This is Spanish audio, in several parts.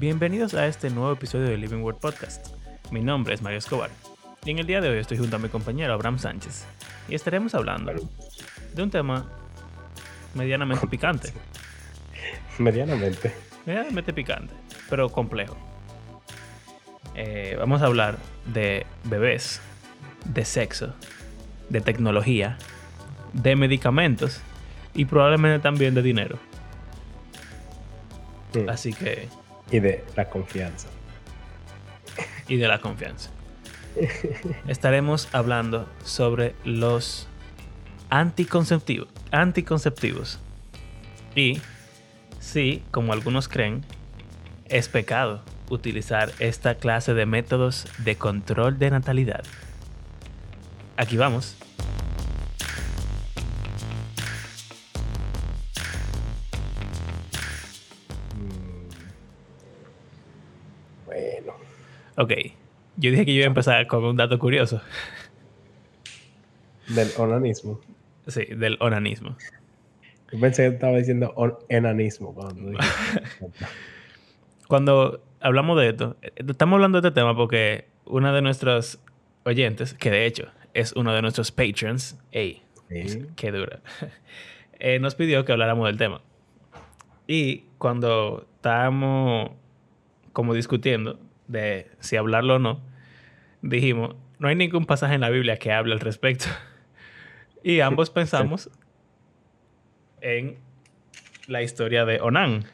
Bienvenidos a este nuevo episodio de Living Word Podcast. Mi nombre es Mario Escobar y en el día de hoy estoy junto a mi compañero Abraham Sánchez y estaremos hablando de un tema medianamente picante. Medianamente. Medianamente picante, pero complejo. Eh, vamos a hablar de bebés, de sexo, de tecnología, de medicamentos y probablemente también de dinero. Mm. Así que... Y de la confianza. Y de la confianza. Estaremos hablando sobre los anticonceptivos. Anticonceptivos. Y si, como algunos creen, es pecado utilizar esta clase de métodos de control de natalidad. Aquí vamos. Ok, yo dije que yo iba a empezar con un dato curioso. Del onanismo. Sí, del onanismo. Yo pensé que estaba diciendo enanismo cuando. Cuando hablamos de esto, estamos hablando de este tema porque una de nuestros oyentes, que de hecho es uno de nuestros patrons, ey, Sí. qué dura, eh, nos pidió que habláramos del tema. Y cuando estábamos como discutiendo de si hablarlo o no, dijimos, no hay ningún pasaje en la Biblia que hable al respecto. Y ambos pensamos en la historia de Onan.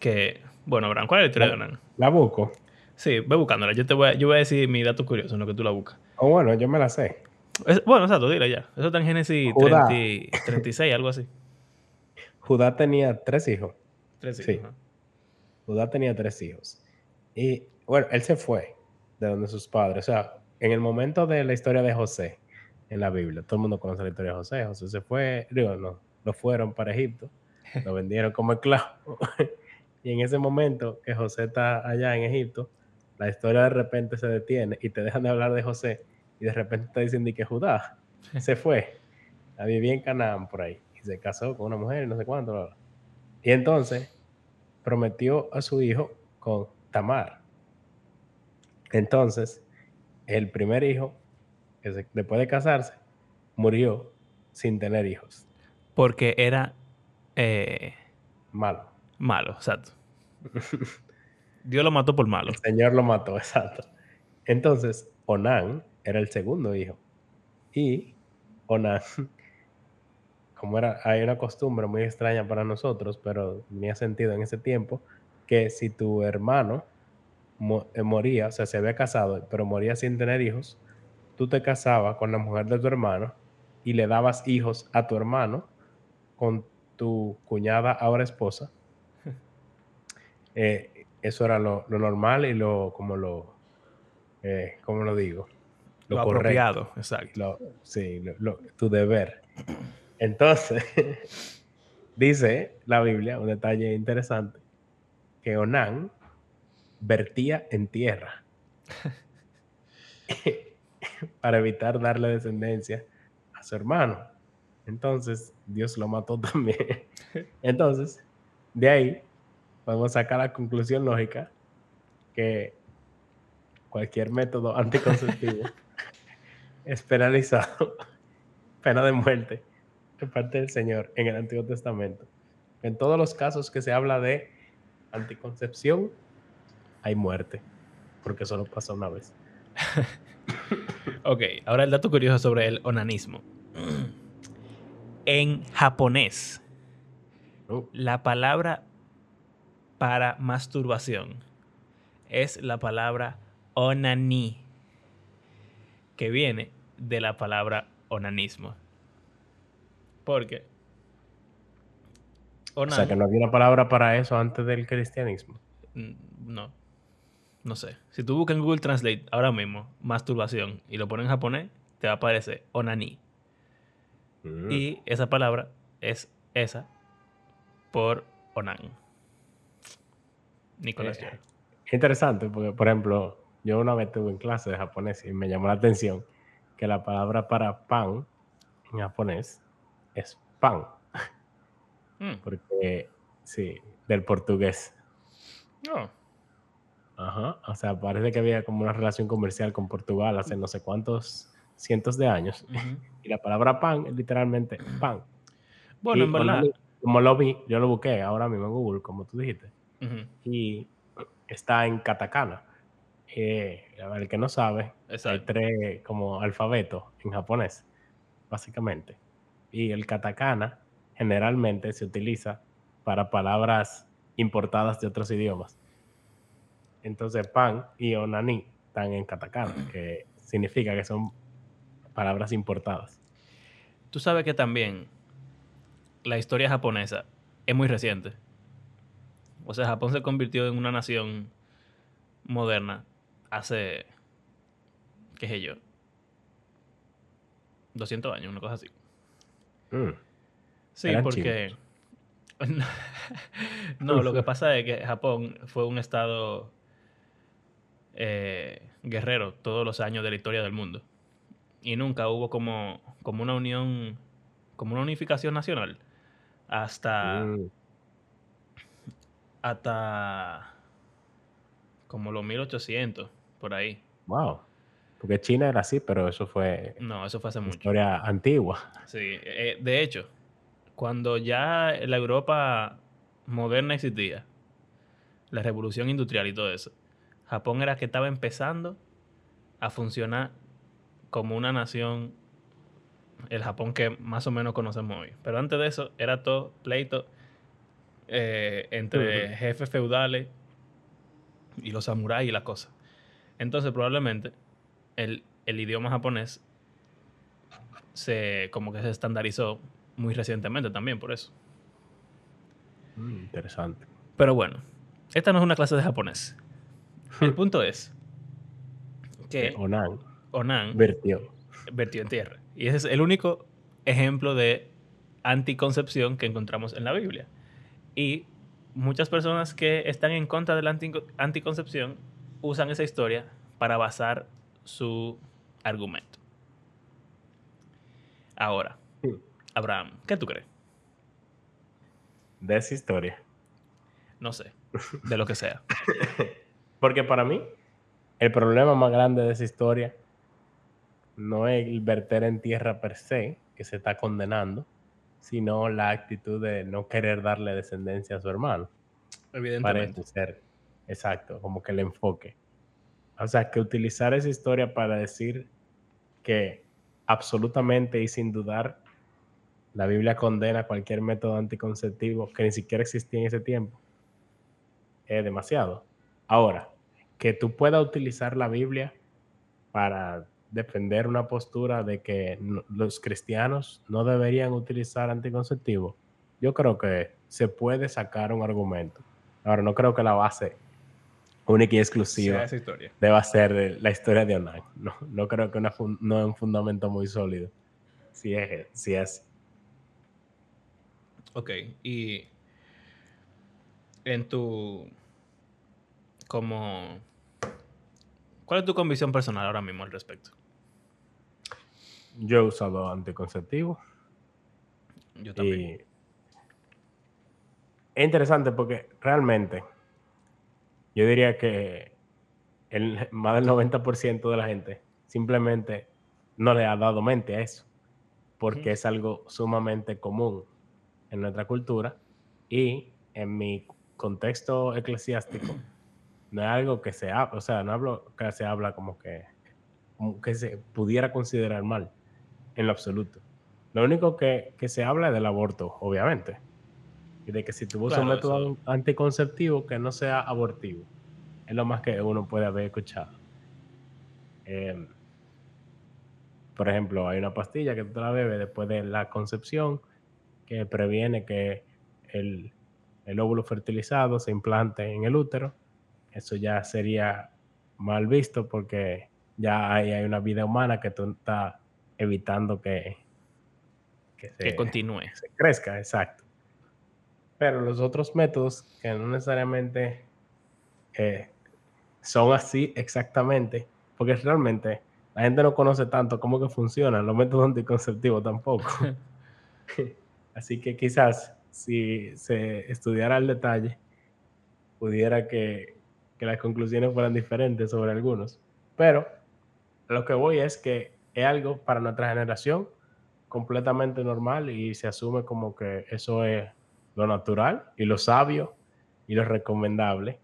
Que, bueno, Abraham, ¿cuál es la historia de Onan? La busco. Sí, ve buscándola. Yo te voy a, yo voy a decir mi dato curioso en lo que tú la buscas. O bueno, yo me la sé. Es- bueno, exacto, dile ya. Eso está en Génesis Judá. 30 36, algo así. Judá tenía tres hijos. Tres Sí. hijos, ajá. Judá tenía tres hijos. Y bueno, él se fue de donde sus padres. O sea, en el momento de la historia de José en la Biblia, todo el mundo conoce la historia de José. José se fue, digo, no, lo fueron para Egipto, lo vendieron como esclavo. y en ese momento que José está allá en Egipto, la historia de repente se detiene y te dejan de hablar de José y de repente te dicen que Judá se fue a vivir en Canaán por ahí y se casó con una mujer y no sé cuánto. Y entonces prometió a su hijo con Tamar. Entonces, el primer hijo, que se- después de casarse, murió sin tener hijos. Porque era eh, Malo. malo, exacto. Dios lo mató por malo. El Señor lo mató, exacto. Entonces, Onán era el segundo hijo. Y Onán, como era, hay una costumbre muy extraña para nosotros, pero tenía sentido en ese tiempo, que si tu hermano mo- eh, moría, o sea, se había casado, pero moría sin tener hijos, tú te casabas con la mujer de tu hermano y le dabas hijos a tu hermano con tu cuñada, ahora esposa. Eh, eso era lo, lo normal y lo, como lo, eh, ¿cómo lo digo? Lo, correcto. apropiado, exacto. Lo- sí, lo- lo- tu deber. Entonces, dice la Biblia, un detalle interesante, que Onán vertía en tierra para evitar darle descendencia a su hermano. Entonces, Dios lo mató también. Entonces, de ahí podemos sacar la conclusión lógica que cualquier método anticonceptivo es penalizado, pena de muerte, de parte del Señor en el Antiguo Testamento. En todos los casos que se habla de anticoncepción, hay muerte, porque solo pasa una vez. Ok, ahora el dato curioso sobre el onanismo. En japonés, Uh, la palabra para masturbación es la palabra onani, que viene de la palabra onanismo. Porque o sea, que no había una palabra para eso antes del cristianismo. mm, no, no sé. Si tú buscas en Google Translate ahora mismo masturbación y lo pones en japonés, te va a aparecer onani. Mm. Y esa palabra es esa por Onan. Nicolás Eh, interesante porque, por ejemplo, yo una vez estuve en clase de japonés y me llamó la atención que la palabra para pan en japonés es pan, Mm, porque Sí, del portugués. No. Ajá. O sea, parece que había como una relación comercial con Portugal hace no sé cuántos cientos de años. Y la palabra pan es literalmente pan. Bueno, Y en verdad. Como lo vi, yo lo busqué ahora mismo en Google, como tú dijiste. Y está en katakana. Eh, el que no sabe, hay Exacto. tres como alfabetos en japonés, básicamente. Y el katakana generalmente se utiliza para palabras importadas de otros idiomas. Entonces, pan y onani están en katakana, que significa que son palabras importadas. Tú sabes que también la historia japonesa es muy reciente. O sea, Japón se convirtió en una nación moderna hace, qué sé yo, 200 años, una cosa así. Mm, Sí, Eran porque... no, lo que pasa es que Japón fue un estado eh, guerrero todos los años de la historia del mundo. Y nunca hubo como, como una unión, como una unificación nacional. Hasta, mm, hasta como los 1800, por ahí. wow. Porque China era así, pero eso fue No, eso fue hace mucho. historia antigua. Sí, eh, de hecho, cuando ya la Europa moderna existía, la revolución industrial y todo eso, Japón era que estaba empezando a funcionar como una nación, el Japón que más o menos conocemos hoy. Pero antes de eso era todo pleito eh, entre jefes feudales y los samuráis y la cosa. Entonces probablemente el, el idioma japonés se como que se estandarizó muy recientemente también por eso. Mm, interesante. Pero bueno, esta no es una clase de japonés. El punto es que Onan Onan vertió. vertió en tierra. Y ese es el único ejemplo de anticoncepción que encontramos en la Biblia. Y muchas personas que están en contra de la anti- anticoncepción usan esa historia para basar su argumento. Ahora. Abraham, ¿qué tú crees? de esa historia. No sé, de lo que sea. Porque para mí, el problema más grande de esa historia no es el verter en tierra per se, que se está condenando, sino la actitud de no querer darle descendencia a su hermano. Evidentemente. Parece ser, exacto, como que el enfoque. O sea, que utilizar esa historia para decir que absolutamente y sin dudar, la Biblia condena cualquier método anticonceptivo que ni siquiera existía en ese tiempo, es demasiado. Ahora, que tú puedas utilizar la Biblia para defender una postura de que los cristianos no deberían utilizar anticonceptivos, yo creo que se puede sacar un argumento. Ahora, no creo que la base única y exclusiva historia. deba ser la historia de Onan. No, no creo que una no es un fundamento muy sólido. Si es, si es. Ok, y en tu como ¿cuál es tu convicción personal ahora mismo al respecto? Yo he usado anticonceptivos Yo también. y es interesante porque realmente yo diría que el, más del 90% de la gente simplemente no le ha dado mente a eso porque es algo sumamente común en nuestra cultura y en mi contexto eclesiástico no es algo que se habla, o sea, no hablo que se habla como que, como que se pudiera considerar mal en lo absoluto. Lo único que, que se habla es del aborto, obviamente. Y de que si tú usas un método eso- anticonceptivo que no sea abortivo. Es lo más que uno puede haber escuchado. Em, por ejemplo, hay una pastilla que tú la bebes después de la concepción que previene que el, el óvulo fertilizado se implante en el útero. Eso ya sería mal visto porque ya hay, hay una vida humana que tú estás evitando que, que se, que continúe. se crezca, exacto. Pero los otros métodos que no necesariamente eh, son así exactamente, porque realmente la gente no conoce tanto cómo que funcionan los métodos anticonceptivos tampoco. así que quizás si se estudiara al detalle, pudiera que, que las conclusiones fueran diferentes sobre algunos. Pero lo que voy es que es algo para nuestra generación completamente normal y se asume como que eso es lo natural y lo sabio y lo recomendable,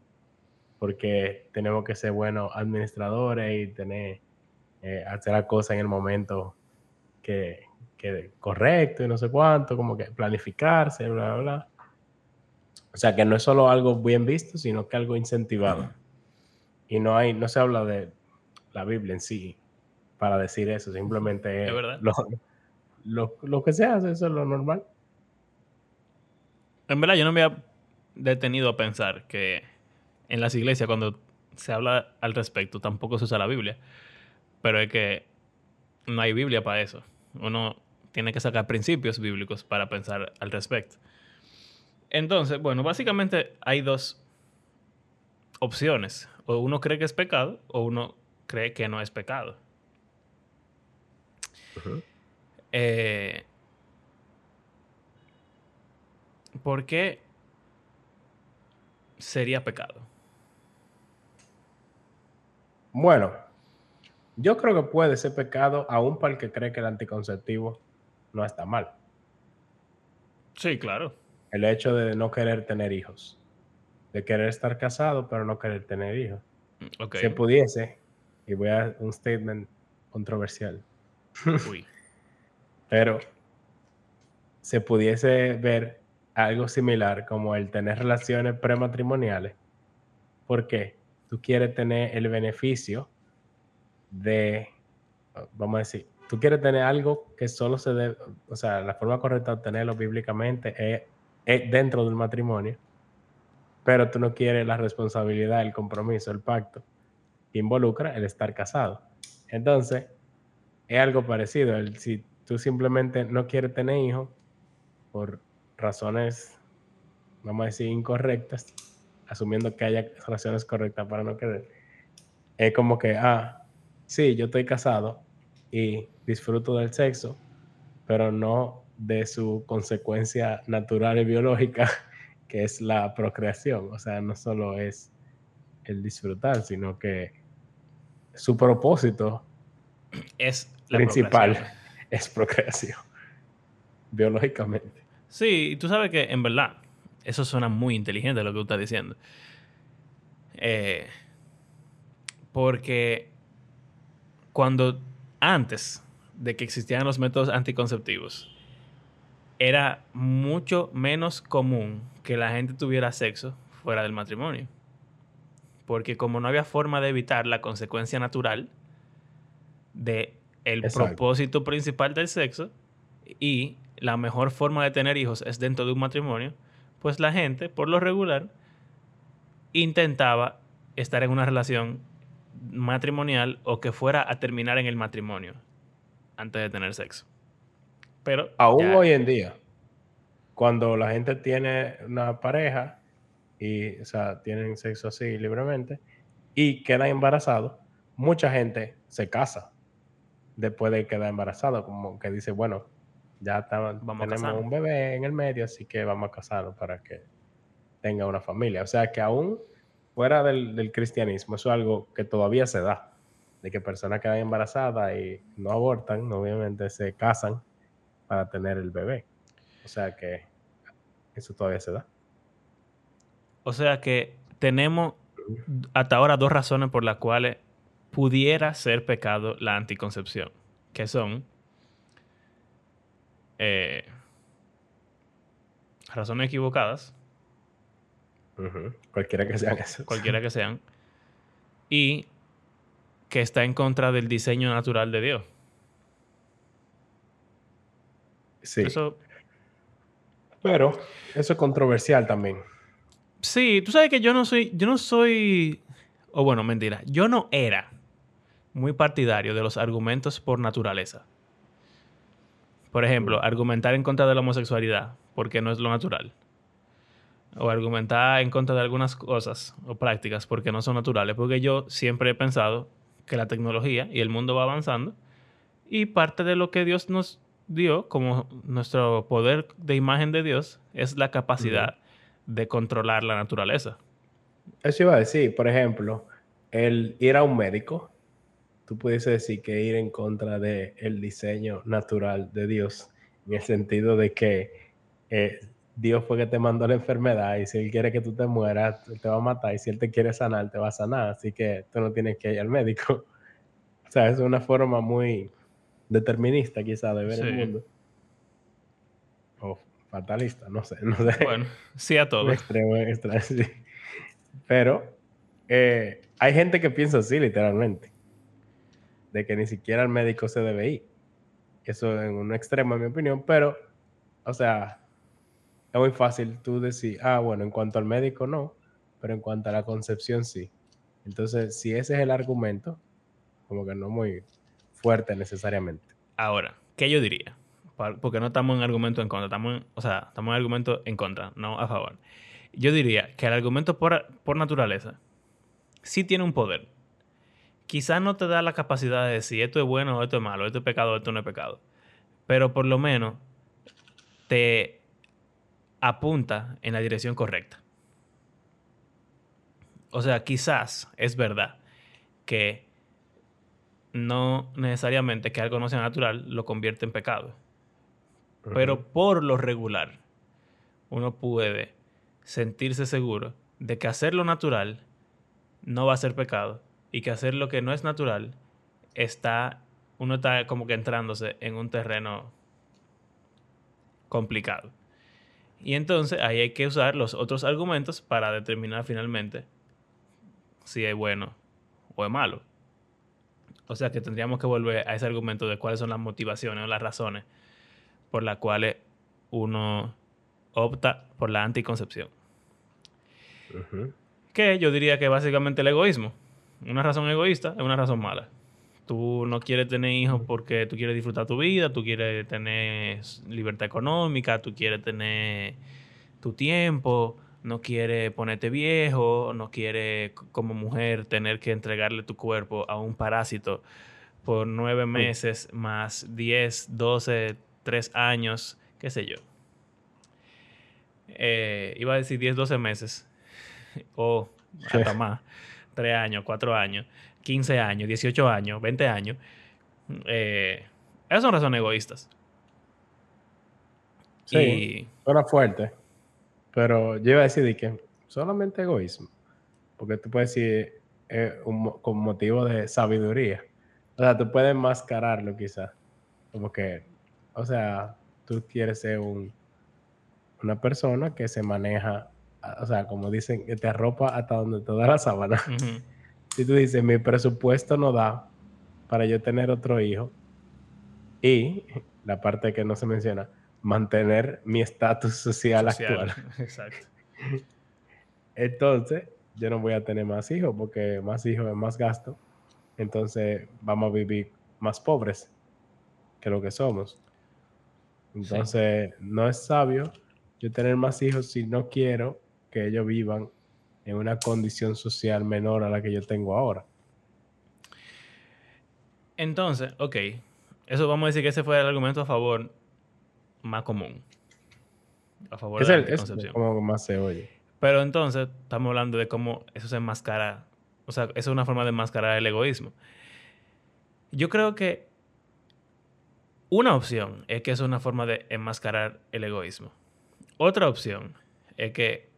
porque tenemos que ser buenos administradores y tener, eh, hacer la cosa en el momento que, que correcto y no sé cuánto, como que planificarse, bla, bla, bla. O sea, que no es solo algo bien visto, sino que algo incentivado. Y no hay, no se habla de la Biblia en sí para decir eso, simplemente Es lo, lo, lo que se hace, eso es lo normal. En verdad, yo no me había detenido a pensar que en las iglesias, cuando se habla al respecto, tampoco se usa la Biblia. Pero es que no hay Biblia para eso. Uno tiene que sacar principios bíblicos para pensar al respecto. Entonces, bueno, básicamente hay dos opciones. O uno cree que es pecado o uno cree que no es pecado. Eh, ¿Por qué sería pecado? Bueno, yo creo que puede ser pecado aún para el que cree que el anticonceptivo no está mal. Sí, claro. El hecho de no querer tener hijos. De querer estar casado, pero no querer tener hijos. Ok. Si pudiese, y voy a un statement controversial, Uy. pero se pudiese ver algo similar como el tener relaciones prematrimoniales. ¿Por qué? Tú quieres tener el beneficio de, vamos a decir, tú quieres tener algo que solo se debe, o sea, la forma correcta de obtenerlo bíblicamente es, es dentro del matrimonio, pero tú no quieres la responsabilidad, el compromiso, el pacto que involucra el estar casado. Entonces, es algo parecido. si tú simplemente no quieres tener hijos por razones, vamos a decir, incorrectas, asumiendo que haya razones correctas para no querer, es como que, ah, sí, yo estoy casado y disfruto del sexo, pero no de su consecuencia natural y biológica, que es la procreación. O sea, no solo es el disfrutar, sino que su propósito Es la principal procreación. es procreación, biológicamente. Sí, y tú sabes que en verdad, eso suena muy inteligente lo que tú estás diciendo. Eh, porque cuando antes de que existieran los métodos anticonceptivos, era mucho menos común que la gente tuviera sexo fuera del matrimonio. Porque como no había forma de evitar la consecuencia natural de el Exacto. propósito principal del sexo y la mejor forma de tener hijos es dentro de un matrimonio, pues la gente, por lo regular, intentaba estar en una relación matrimonial o que fuera a terminar en el matrimonio antes de tener sexo. Pero Aún ya- hoy en día, cuando la gente tiene una pareja y, o sea, tienen sexo así libremente y queda embarazado, mucha gente se casa después de quedar embarazado, como que dice, bueno, ya está- Vamos a tenemos un bebé en el medio, así que vamos a casarnos para que tenga una familia. O sea, que aún fuera del, del cristianismo, eso es algo que todavía se da, de que personas quedan embarazadas y no abortan, obviamente se casan para tener el bebé. O sea que eso todavía se da. O sea que tenemos hasta ahora dos razones por las cuales pudiera ser pecado la anticoncepción, que son eh, razones equivocadas. Cualquiera que sean cualquiera que sean, y que está en contra del diseño natural de Dios. Sí. Eso, Pero eso es controversial también. sí, tú sabes que yo no soy, yo no soy, o bueno, mentira, yo no era muy partidario de los argumentos por naturaleza. Por ejemplo, argumentar en contra de la homosexualidad, porque no es lo natural. O argumentar en contra de algunas cosas o prácticas porque no son naturales. Porque yo siempre he pensado que la tecnología y el mundo va avanzando y parte de lo que Dios nos dio como nuestro poder de imagen de Dios es la capacidad de controlar la naturaleza. Eso iba a decir, por ejemplo, el ir a un médico, tú pudiese decir que ir en contra del el diseño natural de Dios, en el sentido de que eh, Dios fue que te mandó la enfermedad y si Él quiere que tú te mueras, te va a matar y si Él te quiere sanar, te va a sanar, así que tú no tienes que ir al médico. O sea, es una forma muy determinista quizá de ver el mundo. O fatalista, no sé. No sé. Bueno, sí a todo. extremo, extra, sí. Pero eh, hay gente que piensa así, literalmente. De que ni siquiera el médico se debe ir. Eso en un extremo, en mi opinión. Pero, o sea, es muy fácil tú decir, ah, bueno, en cuanto al médico no, pero en cuanto a la concepción sí. Entonces, si ese es el argumento, como que no muy fuerte necesariamente. Ahora, ¿qué yo diría? Porque no estamos en argumento en contra, estamos en, o sea, estamos en argumento en contra, no a favor. Yo diría que el argumento por, por naturaleza sí tiene un poder. Quizás no te da la capacidad de decir esto es bueno o esto es malo, esto es pecado o esto no es pecado. Pero por lo menos te apunta en la dirección correcta. O sea, quizás es verdad que no necesariamente que algo no sea natural lo convierte en pecado. Pero por lo regular, uno puede sentirse seguro de que hacer lo natural no va a ser pecado y que hacer lo que no es natural está, uno está como que entrándose en un terreno complicado. Y entonces ahí hay que usar los otros argumentos para determinar finalmente si es bueno o es malo. O sea que tendríamos que volver a ese argumento de cuáles son las motivaciones o las razones por las cuales uno opta por la anticoncepción. Que yo diría que básicamente el egoísmo. Una razón egoísta es una razón mala. Tú no quieres tener hijos porque tú quieres disfrutar tu vida, tú quieres tener libertad económica, tú quieres tener tu tiempo, no quiere ponerte viejo, no quiere como mujer tener que entregarle tu cuerpo a un parásito por nueve meses más diez, doce, tres años, qué sé yo. Eh, iba a decir diez, doce meses o hasta más, tres años, cuatro años, quince años, dieciocho años, veinte años. Eh, esas son razones egoístas. Sí, y... fuerte. Pero yo iba a decir que solamente egoísmo. Porque tú puedes decir eh, con motivo de sabiduría. O sea, tú puedes mascararlo quizás. Como que, o sea, tú quieres ser un, una persona que se maneja, o sea, como dicen, que te arropa hasta donde te da la sábana. Si tú dices, mi presupuesto no da para yo tener otro hijo, y la parte que no se menciona, mantener mi estatus social, actual. Exacto. Entonces, yo no voy a tener más hijos porque más hijos es más gasto. Entonces, vamos a vivir más pobres que lo que somos. Entonces, no es sabio yo tener más hijos si no quiero que ellos vivan en una condición social menor a la que yo tengo ahora. Entonces, ok, eso vamos a decir que ese fue el argumento a favor más común. A favor de la concepción. como más se oye. Pero entonces estamos hablando de cómo eso se enmascara. O sea, eso es una forma de enmascarar el egoísmo. Yo creo que una opción es que es una forma de enmascarar el egoísmo. Otra opción es que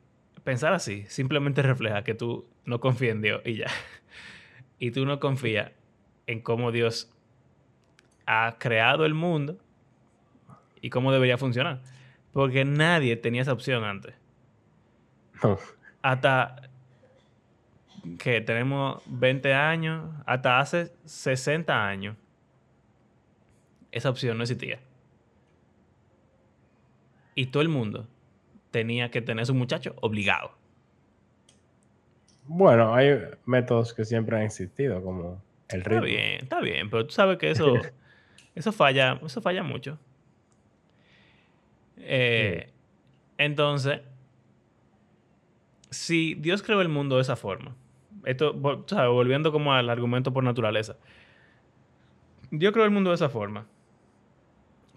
pensar así simplemente refleja que tú no confías en Dios y ya. Y tú no confías en cómo Dios ha creado el mundo y cómo debería funcionar. Porque nadie tenía esa opción antes. Hasta que tenemos 20 años, hasta hace 60 años, esa opción no existía. Y todo el mundo tenía que tener su muchacho obligado. Bueno, hay métodos que siempre han existido, como el ritmo. Está bien, está bien, pero tú sabes que eso, eso falla, eso falla mucho. Eh, entonces, si Dios creó el mundo de esa forma, esto, volviendo como al argumento por naturaleza, Dios creó el mundo de esa forma.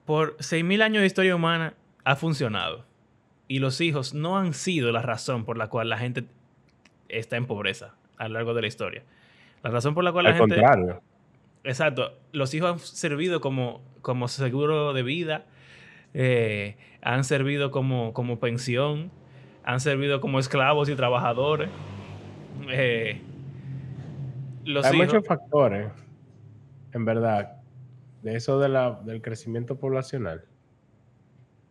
por 6.000 años de historia humana ha funcionado. Y los hijos no han sido la razón por la cual la gente está en pobreza a lo largo de la historia. La razón por la cual la Al gente... contrario. Exacto. Los hijos han servido como, como seguro de vida, eh, han servido como, como pensión, han servido como esclavos y trabajadores. Eh, los Hay hijos- muchos factores, en verdad, de eso de la, del crecimiento poblacional.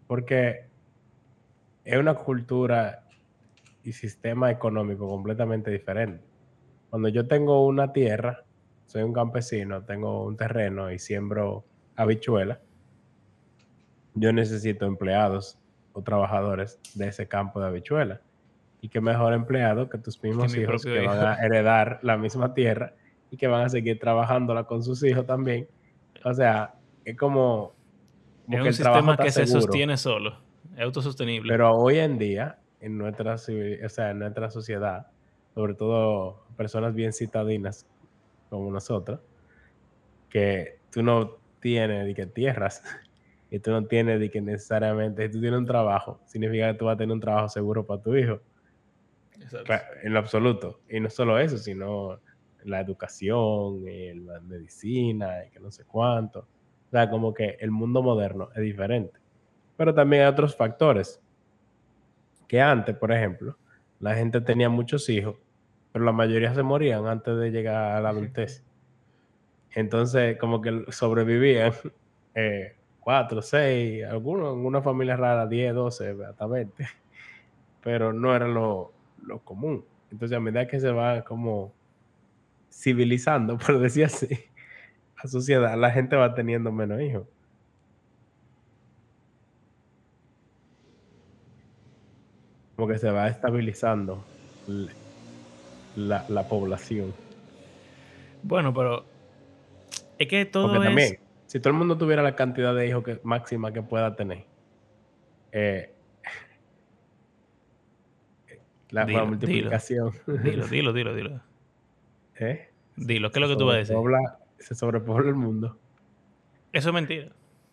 Porque es una cultura y sistema económico completamente diferente. Cuando yo tengo una tierra, soy un campesino, tengo un terreno y siembro habichuelas, yo necesito empleados o trabajadores de ese campo de habichuelas. Y qué mejor empleado que tus mismos mi hijos que van a heredar la misma tierra y que van a seguir trabajándola con sus hijos también. O sea, es como, como es que un el sistema que se seguro. sostiene solo, es autosostenible. Pero hoy en día, en nuestra, civil- o sea, en nuestra sociedad, sobre todo personas bien citadinas como nosotros, que tú no tienes de que tierras y tú no tienes de que necesariamente, si tú tienes un trabajo, significa que tú vas a tener un trabajo seguro para tu hijo. Exacto. En lo absoluto. Y no solo eso, sino la educación, la medicina, y que no sé cuánto. O sea, como que el mundo moderno es diferente. Pero también hay otros factores. Que antes, por ejemplo, la gente tenía muchos hijos, pero la mayoría se morían antes de llegar a la adultez. Entonces, como que sobrevivían eh, cuatro, seis, algunos, en una familia rara, 10, 12, hasta 20 pero no era lo, lo común. Entonces, a medida que se va como civilizando, por decir así, la sociedad, la gente va teniendo menos hijos. Como que se va estabilizando la, la población. Bueno, pero es que todo Porque es... también, si todo el mundo tuviera la cantidad de hijos que, máxima que pueda tener, eh, la, Dilo, multiplicación. Dilo, dilo, dilo, dilo. ¿eh? Dilo, ¿qué es lo que tú vas a decir? se sobrepobla el mundo. Eso es mentira.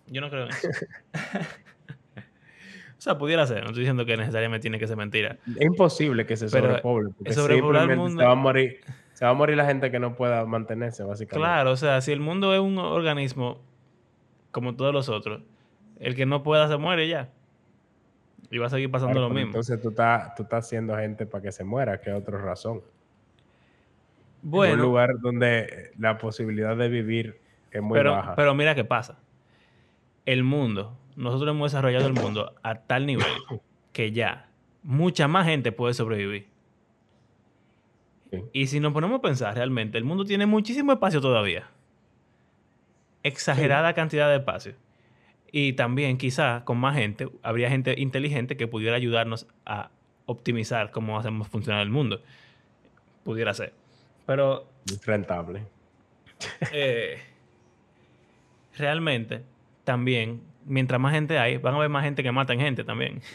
Yo no creo en eso. o sea, pudiera ser. No estoy diciendo que necesariamente tiene que ser mentira. Es imposible que se sobrepoble. Porque sobrepoblar el simplemente mundo- se va a morir. Se va a morir la gente que no pueda mantenerse, básicamente. Claro, o sea, si el mundo es un organismo como todos los otros, el que no pueda se muere ya. Y va a seguir pasando Claro, lo mismo. Entonces tú estás, tú estás haciendo gente para que se muera, que es otra razón. En un bueno, lugar donde la posibilidad de vivir es muy pero, baja. pero mira qué pasa. El mundo, nosotros hemos desarrollado el mundo a tal nivel que ya mucha más gente puede sobrevivir. Sí. Y si nos ponemos a pensar realmente, el mundo tiene muchísimo espacio todavía. Exagerada cantidad de espacio. Y también quizá con más gente, habría gente inteligente que pudiera ayudarnos a optimizar cómo hacemos funcionar el mundo. Pudiera ser. Pero Es rentable. eh, realmente también, mientras más gente hay, van a haber más gente que matan gente también.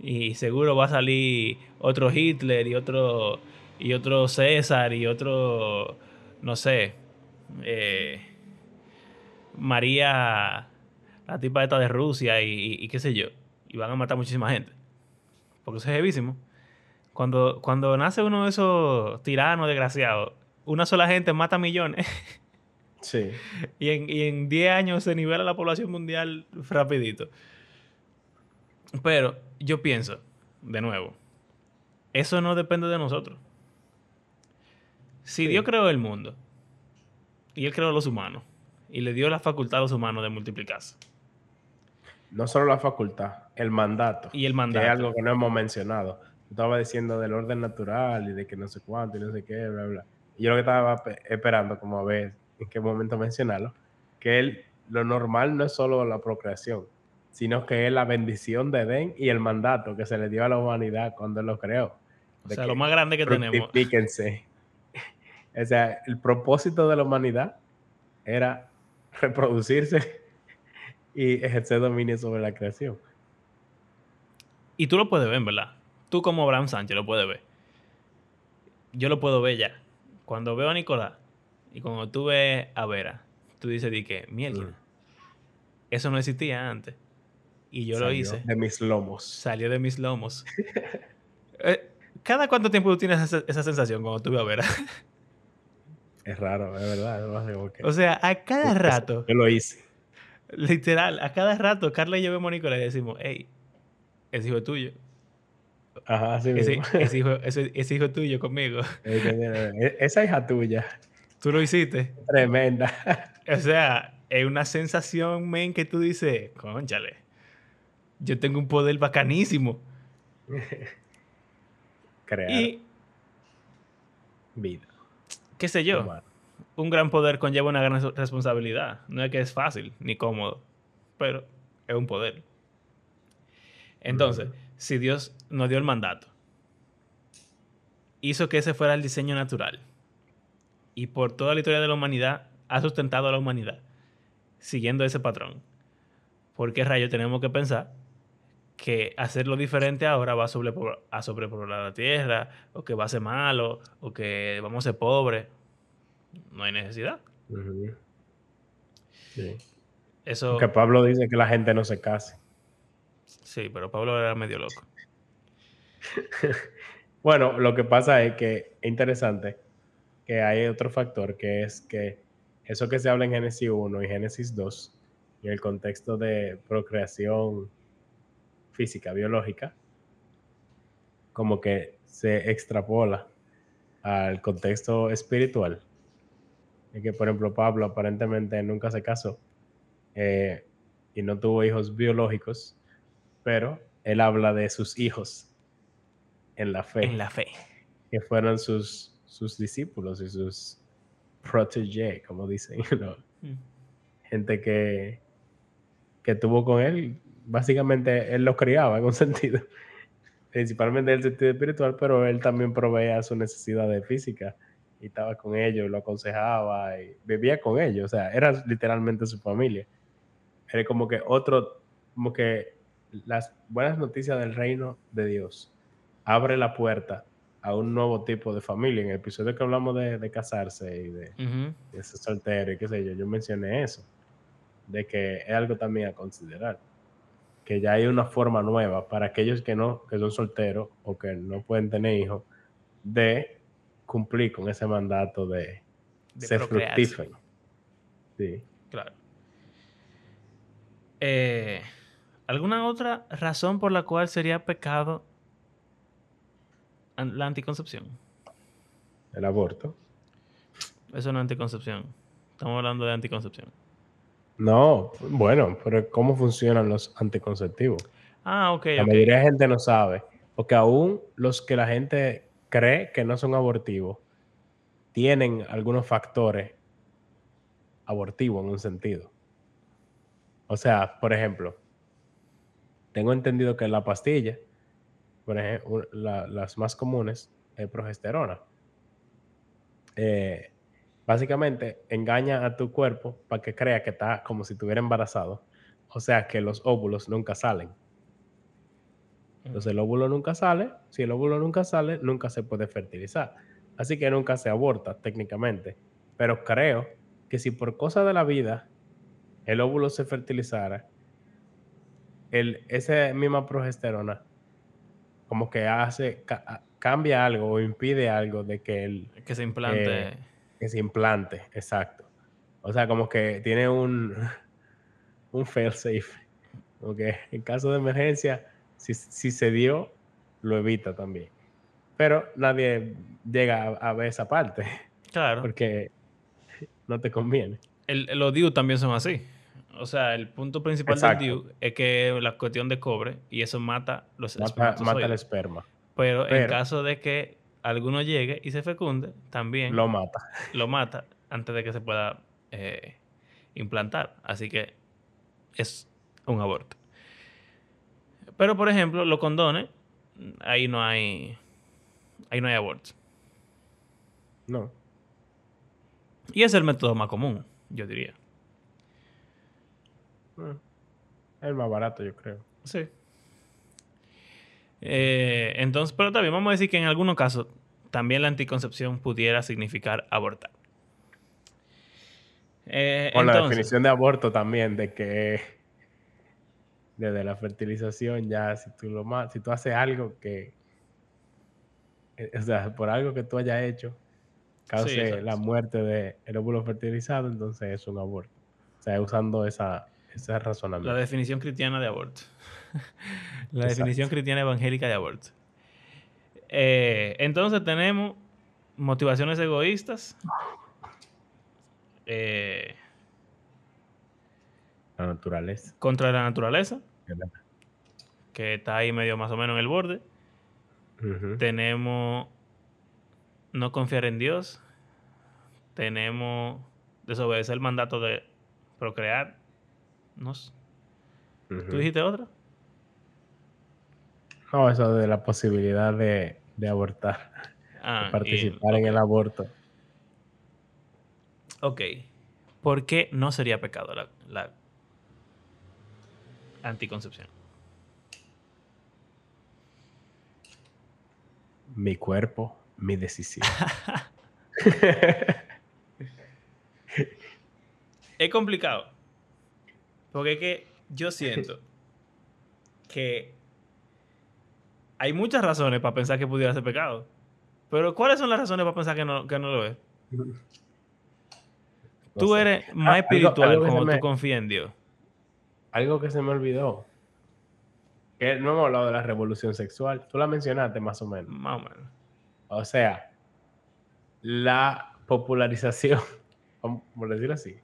Y seguro va a salir otro Hitler y otro, y otro César y otro, no sé, eh, María, la tipa esta de Rusia y, qué sé yo. Y van a matar muchísima gente. Porque eso es heavísimo. Cuando, cuando nace uno de esos tiranos desgraciados, una sola gente mata millones. Sí. Y en, y en 10 años se nivela la población mundial rapidito. Pero yo pienso, de nuevo, eso no depende de nosotros. Si Sí. Dios creó el mundo y Él creó a los humanos y le dio la facultad a los humanos de multiplicarse No solo la facultad, el mandato. y el Que mandato. es algo que no hemos mencionado. Estaba diciendo del orden natural y de que no sé cuánto y no sé qué, bla, bla. Y yo lo que estaba pe- esperando, como a ver en qué momento mencionarlo, que él, lo normal no es solo la procreación, sino que es la bendición de Edén y el mandato que se le dio a la humanidad cuando él lo creó. o sea, lo más grande que tenemos. O sea, el propósito de la humanidad era reproducirse y ejercer dominio sobre la creación. Y tú lo puedes ver, ¿verdad? Tú como Abraham Sánchez lo puedes ver. Yo lo puedo ver ya. Cuando veo a Nicolás y cuando tú ves a Vera, tú dices de que, mierda. Mm. eso no existía antes. Y yo lo Salió hice. De mis lomos. Salió de mis lomos. Eh, ¿Cada cuánto tiempo tú tienes esa, esa sensación cuando tú ves a Vera? Es raro, es verdad. o sea, a cada rato, Yo lo hice. literal, a cada rato, Carla y yo vemos a Nicolás y decimos, hey, ese hijo es tuyo. Ajá, así Ese, mismo. ese hijo, ese, ese hijo tuyo conmigo. E- Esa hija tuya, Tú lo hiciste. tremenda. O sea, es una sensación, men, que tú dices, conchale, yo tengo un poder bacanísimo. Crear Y, vida. qué sé yo, un gran poder conlleva una gran res- responsabilidad. No es que es fácil ni cómodo, pero es un poder. Entonces, si Dios nos dio el mandato, hizo que ese fuera el diseño natural, y por toda la historia de la humanidad ha sustentado a la humanidad, siguiendo ese patrón, ¿por qué rayos tenemos que pensar que hacerlo diferente ahora va a, sobrepoblar, a sobrepoblar la tierra, o que va a ser malo, o que vamos a ser pobres? No hay necesidad. Sí. Eso, Que Pablo dice que la gente no se case. sí, pero Pablo era medio loco. Bueno, lo que pasa es que es interesante que hay otro factor que es que eso que se habla en Génesis 1 y Génesis 2, en el contexto de procreación física, biológica, como que se extrapola al contexto espiritual. Es que, por ejemplo, Pablo aparentemente nunca se casó eh, y no tuvo hijos biológicos, pero él habla de sus hijos en la fe, En la fe. que fueron sus, sus discípulos y sus protégés, como dicen, ¿no? gente que, que tuvo con él. Básicamente él los criaba en un sentido, principalmente en el sentido espiritual, pero él también proveía su necesidad de física y estaba con ellos, lo aconsejaba y vivía con ellos, o sea, era literalmente su familia. Era como que otro, como que las buenas noticias del reino de Dios abre la puerta a un nuevo tipo de familia. En el episodio que hablamos de, de casarse y de, de ser soltero y qué sé yo, yo mencioné eso, de que es algo también a considerar, que ya hay una forma nueva para aquellos que no, que son solteros o que no pueden tener hijos, de cumplir con ese mandato de, De ser procrearse. fructífero. Sí. Claro. Eh, ¿Alguna otra razón por la cual sería pecado la anticoncepción? El aborto. Eso no es anticoncepción. Estamos hablando de anticoncepción. No, bueno, pero ¿cómo funcionan los anticonceptivos? Ah, ok, La mayoría de gente no sabe, porque aún los que la gente cree que no son abortivos, tienen algunos factores abortivos en un sentido. O sea, por ejemplo, tengo entendido que la pastilla, por ejemplo, la- las más comunes, es progesterona. Eh, básicamente engaña a tu cuerpo para que crea que está como si estuviera embarazado. O sea, que los óvulos nunca salen. Entonces el óvulo nunca sale. Si el óvulo nunca sale, nunca se puede fertilizar. Así que nunca se aborta técnicamente. Pero creo que si por cosa de la vida el óvulo se fertilizara, el, esa misma progesterona como que hace, ca- cambia algo o impide algo de que el, Que se implante. Eh, que se implante, exacto. O sea, como que tiene un, un fail safe. Como que en caso de emergencia, si, si se dio, lo evita también. Pero nadie llega a, a ver esa parte claro. porque no te conviene. El- los DIU también son así. O sea, el punto principal Exacto. del DIU es que la cuestión de cobre y eso mata los Mata, mata el esperma. Pero, en caso de que alguno llegue y se fecunde, también Lo lo, mata. mata antes de que se pueda eh, implantar. Así que es un aborto. Pero, por ejemplo, los condones, ahí no hay, ahí no hay aborto. No. Y es el método más común, yo diría. Es el más barato, yo creo. Sí. Eh, entonces, pero también vamos a decir que en algunos casos también la anticoncepción pudiera significar abortar. Eh, Con la definición de aborto también, de que desde la fertilización, ya si tú, lo si tú haces algo que, eh, o sea, por algo que tú hayas hecho, cause la muerte del óvulo fertilizado, entonces es un aborto. O sea, usando esa, ese razonamiento. La definición cristiana de aborto. la definición cristiana evangélica de aborto. Eh, entonces tenemos motivaciones egoístas. Eh, la naturaleza. Contra la naturaleza. Que está ahí medio más o menos en el borde. Tenemos no confiar en Dios. Tenemos desobedecer el mandato de procrear. No ¿Tú dijiste otra? No, eso de la posibilidad de, abortar. Ah, participar en el aborto. Ok. ¿Por qué no sería pecado la anticoncepción? Mi cuerpo, mi decisión. es complicado. Porque es que yo siento que hay muchas razones para pensar que pudiera ser pecado. Pero ¿cuáles son las razones para pensar que no, que no lo es? tú eres más espiritual como tú confías en Dios. Algo que se me olvidó. Que no hemos hablado de la revolución sexual. Tú la mencionaste más o menos. Más o menos. O sea, la popularización, por decirlo así,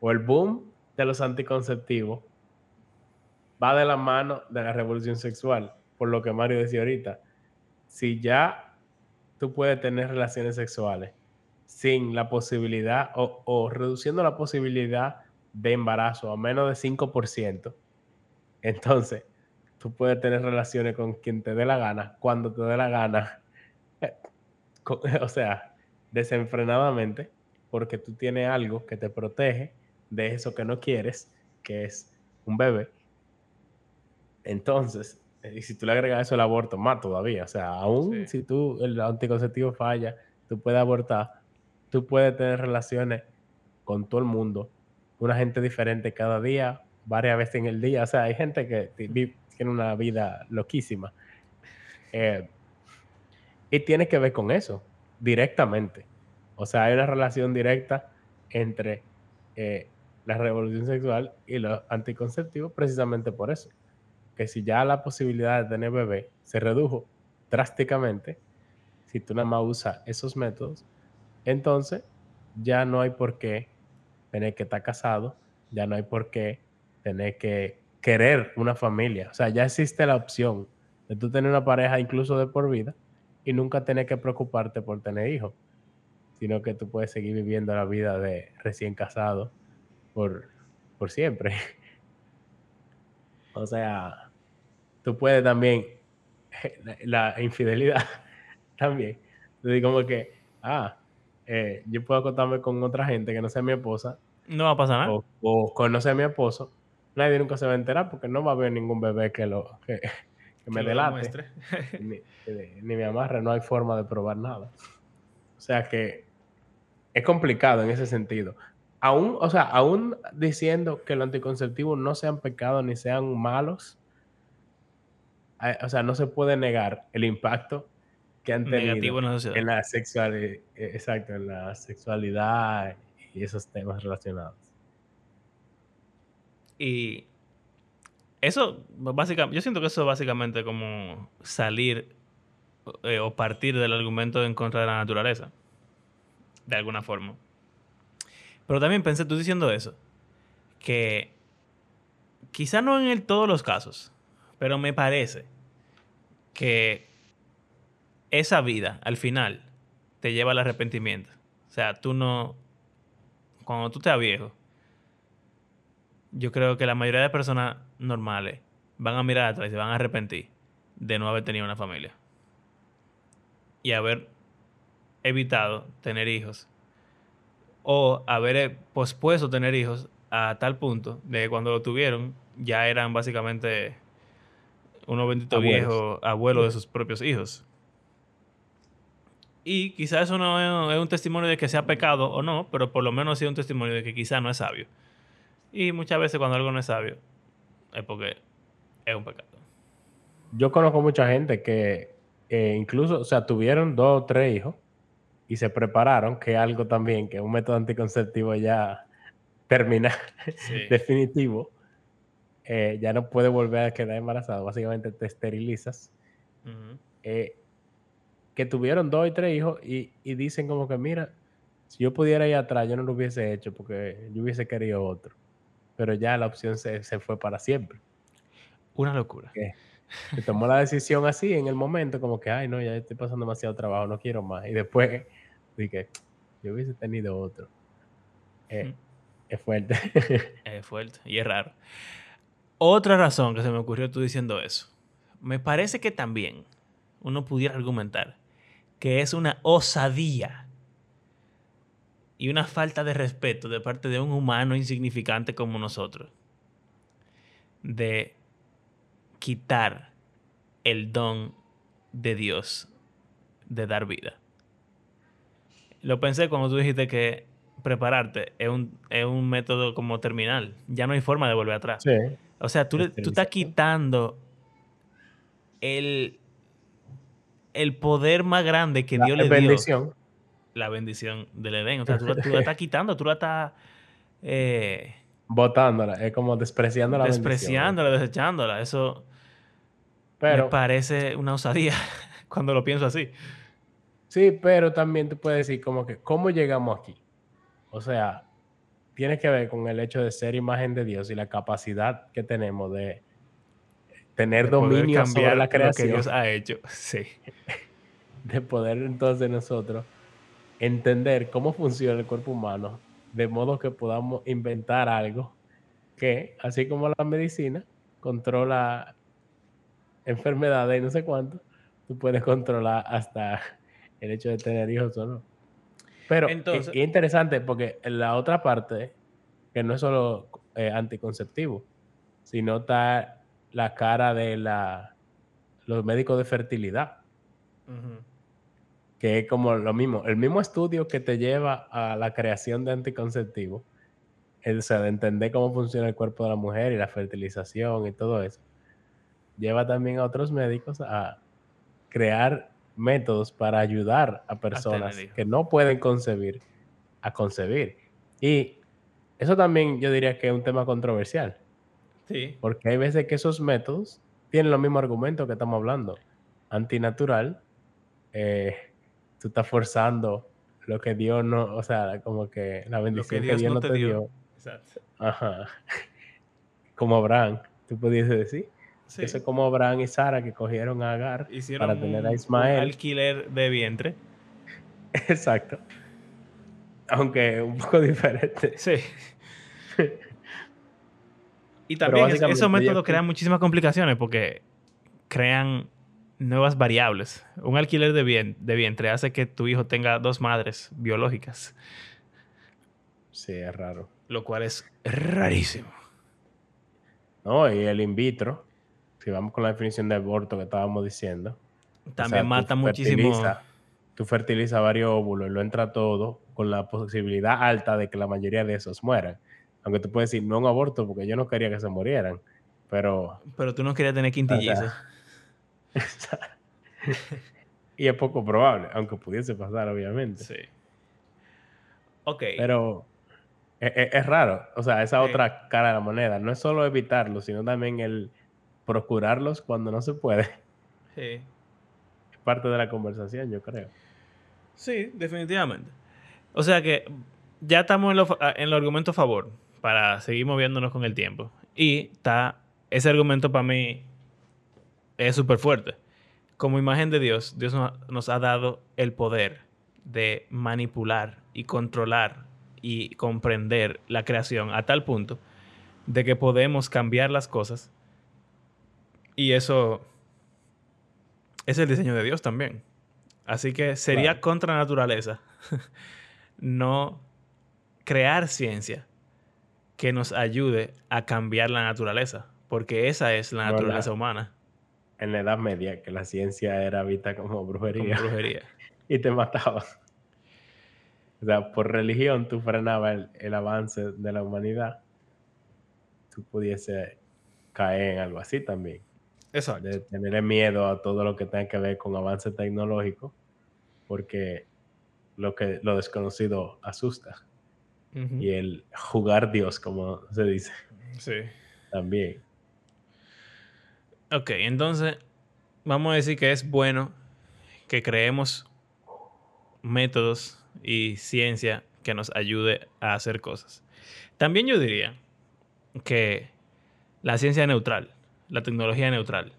o el boom de los anticonceptivos va de la mano de la revolución sexual, por lo que Mario decía ahorita. Si ya tú puedes tener relaciones sexuales sin la posibilidad o, reduciendo la posibilidad de embarazo a menos de 5%, entonces tú puedes tener relaciones con quien te dé la gana, cuando te dé la gana, o sea, desenfrenadamente, porque tú tienes algo que te protege de eso que no quieres, que es un bebé. Entonces, y si tú le agregas eso al aborto, más todavía. O sea, aún si tú el anticonceptivo falla, tú puedes abortar, tú puedes tener relaciones con todo el mundo una gente diferente cada día, varias veces en el día. O sea, hay gente que tiene una vida loquísima. Eh, y tiene que ver con eso, directamente. O sea, hay una relación directa entre eh, la revolución sexual y los anticonceptivos precisamente por eso. Que si ya la posibilidad de tener bebé se redujo drásticamente, si tú nada más usas esos métodos, entonces ya no hay por qué tener que estar casado, ya no hay por qué tener que querer una familia. O sea, ya existe la opción de tú tener una pareja incluso de por vida y nunca tener que preocuparte por tener hijos, sino que tú puedes seguir viviendo la vida de recién casado por, por siempre. o sea, tú puedes también, la, infidelidad también. Entonces, como que, ah, eh, yo puedo acostarme con otra gente que no sea mi esposa. No va a pasar nada. O, con no sea mi esposo. Nadie nunca se va a enterar porque no va a haber ningún bebé que lo que, me delate. ni, ni, me amarre, no hay forma de probar nada. O sea que es complicado en ese sentido. Aún, o sea, aún diciendo que los anticonceptivos no sean pecados ni sean malos, eh, o sea, no se puede negar el impacto que han tenido en la sexualidad, eh, exacto, en la sexualidad y esos temas relacionados. Y eso, básicamente, yo siento que eso es básicamente como salir eh, o partir del argumento en contra de la naturaleza, de alguna forma. Pero también pensé, tú diciendo eso, que quizá no en todos los casos, pero me parece que esa vida, al final, te lleva al arrepentimiento. O sea, tú no. Cuando tú te viejo, yo creo que la mayoría de personas normales van a mirar atrás y se van a arrepentir de no haber tenido una familia. Y haber evitado tener hijos. O haber pospuesto tener hijos a tal punto de que cuando lo tuvieron ya eran básicamente unos benditos viejos abuelos de sus propios hijos. Y quizás eso no es un testimonio de que sea pecado o no, pero por lo menos sí es un testimonio de que quizás no es sabio. Y muchas veces cuando algo no es sabio, es porque Es un pecado. Yo conozco mucha gente que eh, incluso, o sea, tuvieron dos o tres hijos y se prepararon, que algo también, que es un método anticonceptivo ya terminal, definitivo, eh, ya no puede volver a quedar embarazado. Básicamente te esterilizas. Eh, que tuvieron dos y tres hijos y, dicen como que, mira, si yo pudiera ir atrás, yo no lo hubiese hecho porque yo hubiese querido otro. Pero ya la opción se, fue para siempre. Una locura. Se tomó la decisión así en el momento, como que, ay, no, ya estoy pasando demasiado trabajo, no quiero más. Y después dije, yo hubiese tenido otro. Eh, es fuerte. es fuerte y es raro. Otra razón que se me ocurrió tú diciendo eso. Me parece que también uno pudiera argumentar que es una osadía y una falta de respeto de parte de un humano insignificante como nosotros de quitar el don de Dios de dar vida. Lo pensé cuando tú dijiste que prepararte es un, es un método como terminal. Ya no hay forma de volver atrás. O sea, tú, tú estás quitando el, el poder más grande que Dios le dio. La bendición del Edén. O sea, tú, la estás quitando, tú la estás... Eh, Botándola, es como despreciando la Despreciándola, desechándola. Eso pero, me parece una osadía cuando lo pienso así. Sí, pero también tú puedes decir como que, ¿cómo llegamos aquí? O sea, tiene que ver con el hecho de ser imagen de Dios y la capacidad que tenemos de tener dominio sobre la creación. que Dios ha hecho, sí. De poder entonces nosotros entender cómo funciona el cuerpo humano, de modo que podamos inventar algo que, así como la medicina, controla enfermedades y no sé cuánto, tú puedes controlar hasta el hecho de tener hijos o no. Pero es, interesante porque la otra parte, que no es solo eh, anticonceptivo, sino está la cara de la, los médicos de fertilidad. Que es como lo mismo, el mismo estudio que te lleva a la creación de anticonceptivos, o sea, de entender cómo funciona el cuerpo de la mujer y la fertilización y todo eso, lleva también a otros médicos a crear métodos para ayudar a personas que no pueden concebir a concebir. Y eso también yo diría que es un tema controversial. Sí. Porque hay veces que esos métodos tienen los mismos argumentos que estamos hablando. Antinatural, eh, tú estás forzando lo que Dios no, o sea, como que la bendición que Dios, no te, dio. Exacto. Ajá. Como Abraham, tú pudiese decir. Eso es como Abraham y Sara que cogieron a Agar para tener a Ismael. Un alquiler de vientre. Exacto. Aunque un poco diferente. Sí. y también esos métodos crean muchísimas complicaciones porque crean nuevas variables. Un alquiler de, de vientre hace que tu hijo tenga dos madres biológicas. Sí, es raro. Lo cual es rarísimo. No, y el in vitro si vamos con la definición de aborto que estábamos diciendo. También mata muchísimo. tú fertilizas varios óvulos y lo entra todo con la posibilidad alta de que la mayoría de esos mueran. Aunque tú puedes decir, no un aborto porque yo no quería que se murieran, pero... Pero tú no querías tener quintillizos. y es poco probable, aunque pudiese pasar, obviamente. Sí. Ok. Pero e, e, es, raro, o sea, esa otra cara de la moneda. No es solo evitarlo, sino también el procurarlos cuando no se puede. Sí. Es parte de la conversación, yo creo. Sí, definitivamente. O sea que ya estamos en, lo, en el argumento a favor para seguir moviéndonos con el tiempo. Y está, ese argumento para mí es súper fuerte. Como imagen de Dios, Dios nos ha dado el poder de manipular y controlar y comprender la creación a tal punto de que podemos cambiar las cosas y eso es el diseño de Dios también. Así que sería contra naturaleza no crear ciencia que nos ayude a cambiar la naturaleza, porque esa es la naturaleza humana. En la Edad Media, que la ciencia era vista como brujería. Como brujería. y te mataba. O sea, por religión tú frenabas el, el avance de la humanidad. Tú pudiese caer en algo así también. Exacto. De tener miedo a todo lo que tenga que ver con avance tecnológico, porque lo, que, lo desconocido asusta. Y el jugar Dios, como se dice. Sí. También. Ok, entonces vamos a decir que es bueno que creemos métodos y ciencia que nos ayude a hacer cosas. También yo diría que la ciencia neutral, la tecnología neutral.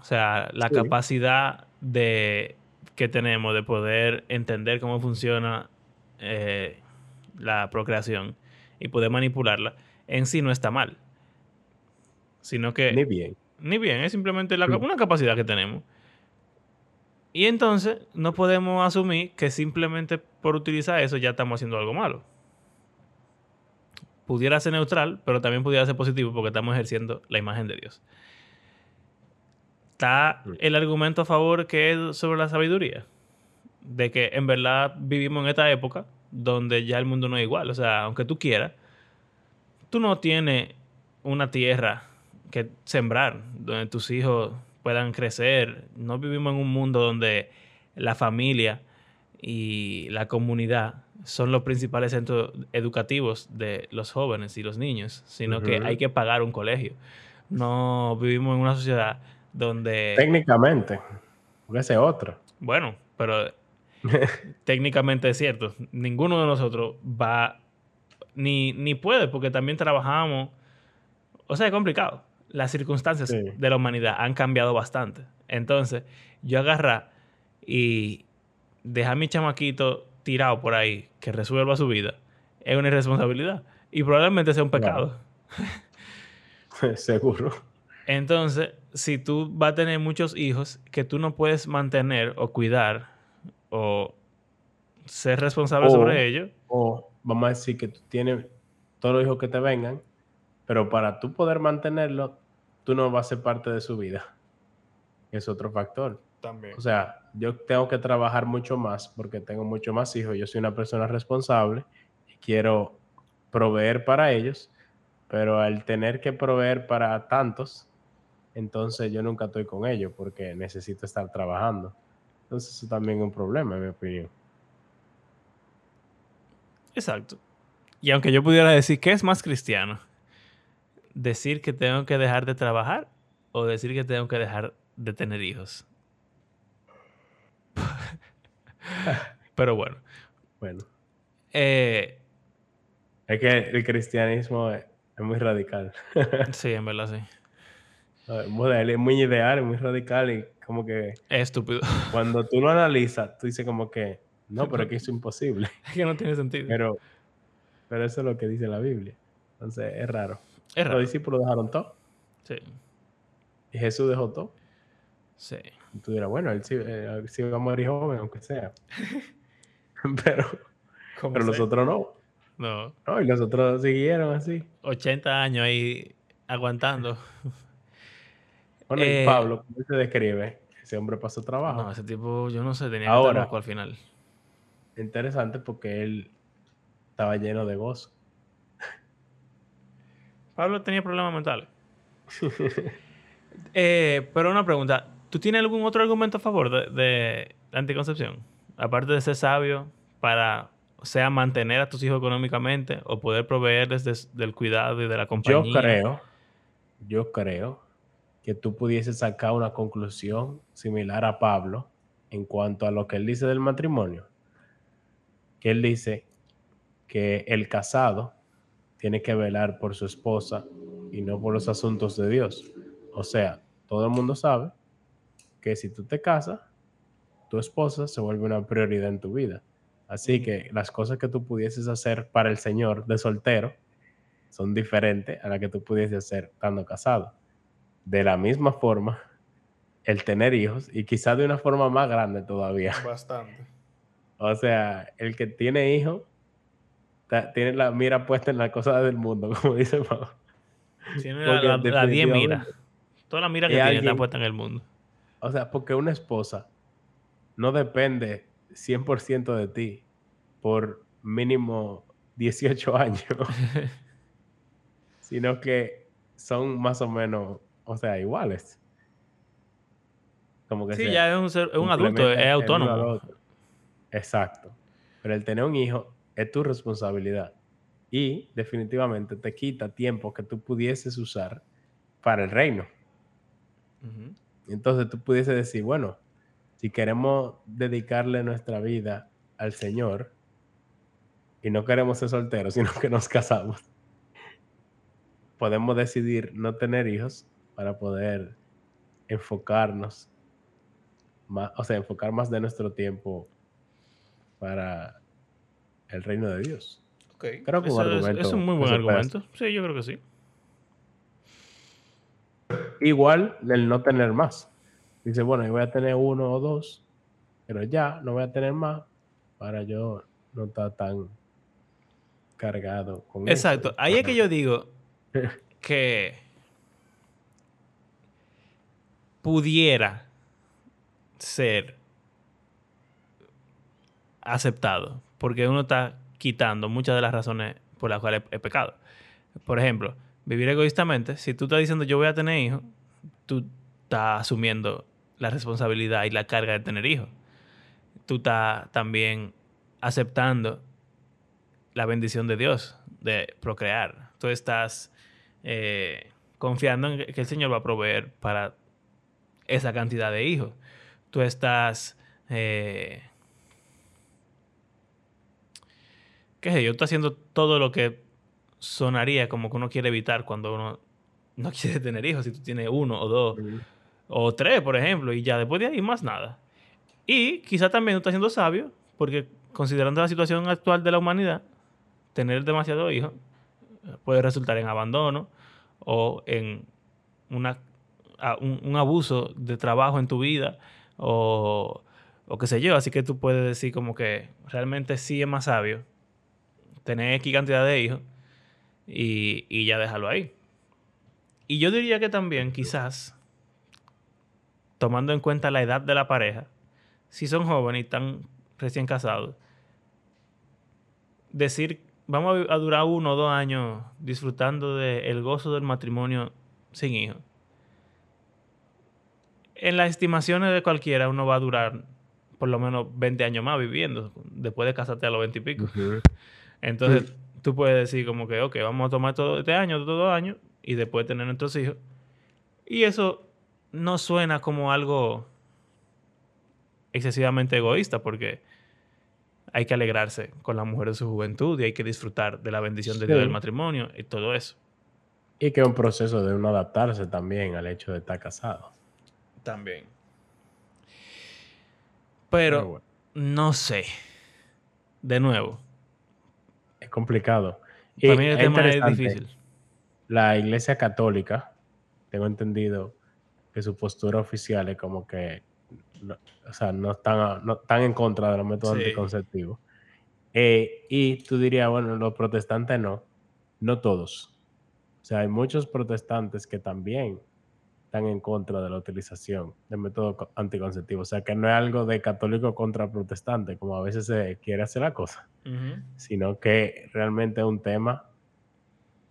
O sea, la capacidad de, que tenemos de poder entender cómo funciona eh, la procreación y poder manipularla, en sí no está mal. Sino que... Ni bien. Ni bien, es simplemente la, una capacidad que tenemos. Y entonces no podemos asumir que simplemente por utilizar eso ya estamos haciendo algo malo. Pudiera ser neutral, pero también pudiera ser positivo porque estamos ejerciendo la imagen de Dios. Está mm. el argumento a favor que es sobre la sabiduría. De que en verdad vivimos en esta época donde ya el mundo no es igual. O sea, aunque tú quieras, tú no tienes una tierra que sembrar donde tus hijos puedan crecer. No vivimos en un mundo donde la familia y la comunidad son los principales centros educativos de los jóvenes y los niños, sino que hay que pagar un colegio. No vivimos en una sociedad donde... Técnicamente, porque ese otro. Bueno, pero técnicamente es cierto. Ninguno de nosotros va, ni, ni puede, porque también trabajamos. O sea, es complicado las circunstancias de la humanidad han cambiado bastante. Entonces, yo agarrar y dejar a mi chamaquito tirado por ahí que resuelva su vida es una irresponsabilidad. Y probablemente sea un pecado. Seguro. Entonces, si tú vas a tener muchos hijos que tú no puedes mantener o cuidar o ser responsable sobre ellos. O vamos a decir que tú tienes todos los hijos que te vengan, pero para tú poder mantenerlo, tú no vas a ser parte de su vida. Es otro factor. También. O sea, yo tengo que trabajar mucho más porque tengo mucho más hijos. Yo soy una persona responsable y quiero proveer para ellos, pero al tener que proveer para tantos, entonces yo nunca estoy con ellos porque necesito estar trabajando. Entonces eso también es un problema, en mi opinión. Exacto. Y aunque yo pudiera decir que es más cristiano, decir que tengo que dejar de trabajar o decir que tengo que dejar de tener hijos. Pero bueno. Bueno. Eh, es que el cristianismo es, muy radical. sí, en verdad sí. Es muy ideal, es muy radical y como que... Es estúpido. Cuando tú lo analizas, tú dices como que, no, pero es que es imposible. Es que no tiene sentido. Pero, pero eso es lo que dice la Biblia. Entonces es raro. Los discípulos dejaron todo. Sí. Y Jesús dejó todo. Sí. Y tú dirás, bueno, él sí, eh, sí, va a morir joven, aunque sea. pero pero los otros no. No. No, y los otros siguieron así. 80 años ahí aguantando. Bueno, y eh, Pablo, ¿cómo se describe? Ese hombre pasó trabajo. No, ese tipo, yo no sé, tenía Ahora, al final. Interesante porque él estaba lleno de gozo. Pablo tenía problemas mentales. Eh, pero una pregunta, ¿tú tienes algún otro argumento a favor de, la anticoncepción? Aparte de ser sabio para, sea, mantener a tus hijos económicamente o poder proveerles del cuidado y de la compañía. Yo creo, yo creo que tú pudieses sacar una conclusión similar a Pablo en cuanto a lo que él dice del matrimonio. Que él dice que el casado tiene que velar por su esposa y no por los asuntos de Dios. O sea, todo el mundo sabe que si tú te casas, tu esposa se vuelve una prioridad en tu vida. Así que las cosas que tú pudieses hacer para el Señor de soltero son diferentes a las que tú pudieses hacer estando casado. De la misma forma, el tener hijos y quizás de una forma más grande todavía. Bastante. O sea, el que tiene hijos tiene la mira puesta en las cosas del mundo, como dice Pablo. Tiene la, 10 mira. Toda la mira que tiene está puesta en el mundo. O sea, porque una esposa no depende 100% de ti por mínimo 18 años, sino que son más o menos, o sea, iguales. Como que sí, ya es un, ser, es un adulto, es autónomo. Exacto. Pero el tener un hijo es tu responsabilidad. Y definitivamente te quita tiempo que tú pudieses usar para el reino. Entonces tú pudieses decir, bueno, si queremos dedicarle nuestra vida al Señor y no queremos ser solteros, sino que nos casamos, podemos decidir no tener hijos para poder enfocarnos más, o sea, enfocar más de nuestro tiempo para el reino de Dios. Creo que es, un muy buen argumento. Sí, yo creo que sí. Igual el no tener más. Dice, bueno, yo voy a tener uno o dos, pero ya no voy a tener más para yo no estar tan cargado con Exacto. Ahí es que yo digo que pudiera ser aceptado, porque uno está quitando muchas de las razones por las cuales es pecado. Por ejemplo, vivir egoístamente, si tú estás diciendo yo voy a tener hijos, tú estás asumiendo la responsabilidad y la carga de tener hijos. Tú estás también aceptando la bendición de Dios de procrear. Tú estás eh, confiando en que el Señor va a proveer para esa cantidad de hijos. Tú estás... Eh, qué sé yo, estás haciendo todo lo que sonaría como que uno quiere evitar cuando uno no quiere tener hijos, si tú tienes uno o dos o tres, por ejemplo, y ya después de ahí más nada. Y quizá también tú estás siendo sabio, porque considerando la situación actual de la humanidad, tener demasiado hijos puede resultar en abandono o en una, un, abuso de trabajo en tu vida o, o qué sé yo. Así que tú puedes decir como que realmente sí es más sabio tener X cantidad de hijos y, y ya déjalo ahí. Y yo diría que también quizás tomando en cuenta la edad de la pareja, si son jóvenes y están recién casados, decir, vamos a durar uno o dos años disfrutando del gozo del matrimonio sin hijos. En las estimaciones de cualquiera, uno va a durar por lo menos 20 años más viviendo, después de casarte a los 20 y pico. Entonces, tú puedes decir como que, ok, vamos a tomar todo este año, todos dos años, y después tener nuestros hijos. Y eso no suena como algo excesivamente egoísta porque hay que alegrarse con la mujer de su juventud y hay que disfrutar de la bendición de Dios del matrimonio y todo eso. Y que es un proceso de uno adaptarse también al hecho de estar casado. También. Pero, no sé. De nuevo. Es complicado. Para mí el tema es difícil. La iglesia católica, tengo entendido, que su postura oficial es como que, no, o sea, no están, no están en contra de los métodos anticonceptivos. Eh, y tú dirías, bueno, los protestantes no, no todos. O sea, hay muchos protestantes que también están en contra de la utilización de métodos anticonceptivos. O sea, que no es algo de católico contra protestante, como a veces se quiere hacer la cosa, sino que realmente es un tema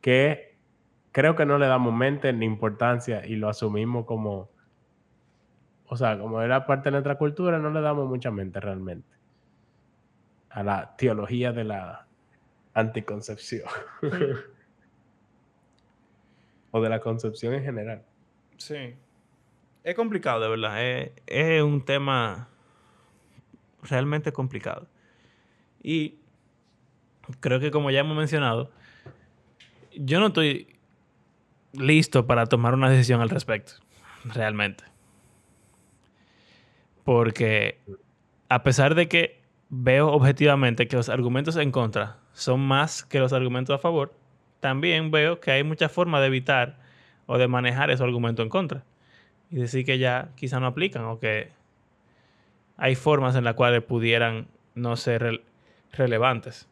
que creo que no le damos mente ni importancia y lo asumimos como, o sea, como era parte de nuestra cultura, no le damos mucha mente realmente a la teología de la anticoncepción. o de la concepción en general. Sí. Es complicado, de verdad. Es, un tema realmente complicado. Y creo que como ya hemos mencionado, yo no estoy listo para tomar una decisión al respecto, realmente. Porque a pesar de que veo objetivamente que los argumentos en contra son más que los argumentos a favor, también veo que hay muchas formas de evitar o de manejar esos argumentos en contra. Y decir que ya quizá no aplican o que hay formas en las cuales pudieran no ser relevantes.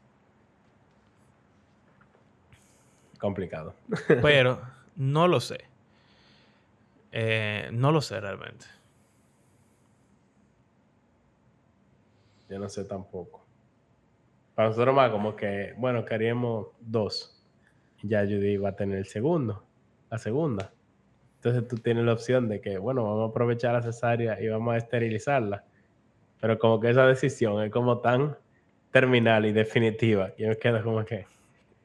Complicado. Pero no lo sé. Eh, no lo sé realmente. Yo no sé tampoco. Para nosotros más como que, bueno, queríamos dos. Ya Judy iba a tener el segundo. La segunda. Entonces tú tienes la opción de que, bueno, vamos a aprovechar la cesárea y vamos a esterilizarla. Pero como que esa decisión es como tan terminal y definitiva. Yo me quedo como que,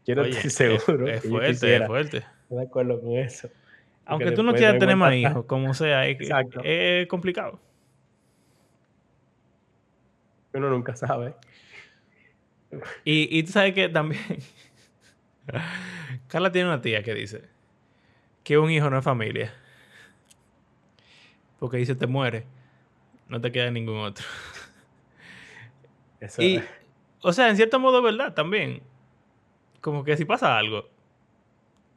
yo no Oye, estoy seguro. Es, fuerte, quisiera es fuerte. estar de acuerdo con eso. Aunque tú no quieras tener más hijos, como sea, es, es complicado. Uno nunca sabe. Y, y tú sabes que también. Carla tiene una tía que dice que un hijo no es familia. Porque dice te muere, no te queda ningún otro. Eso Y, es. o sea, en cierto modo, ¿verdad? También. Como que si pasa algo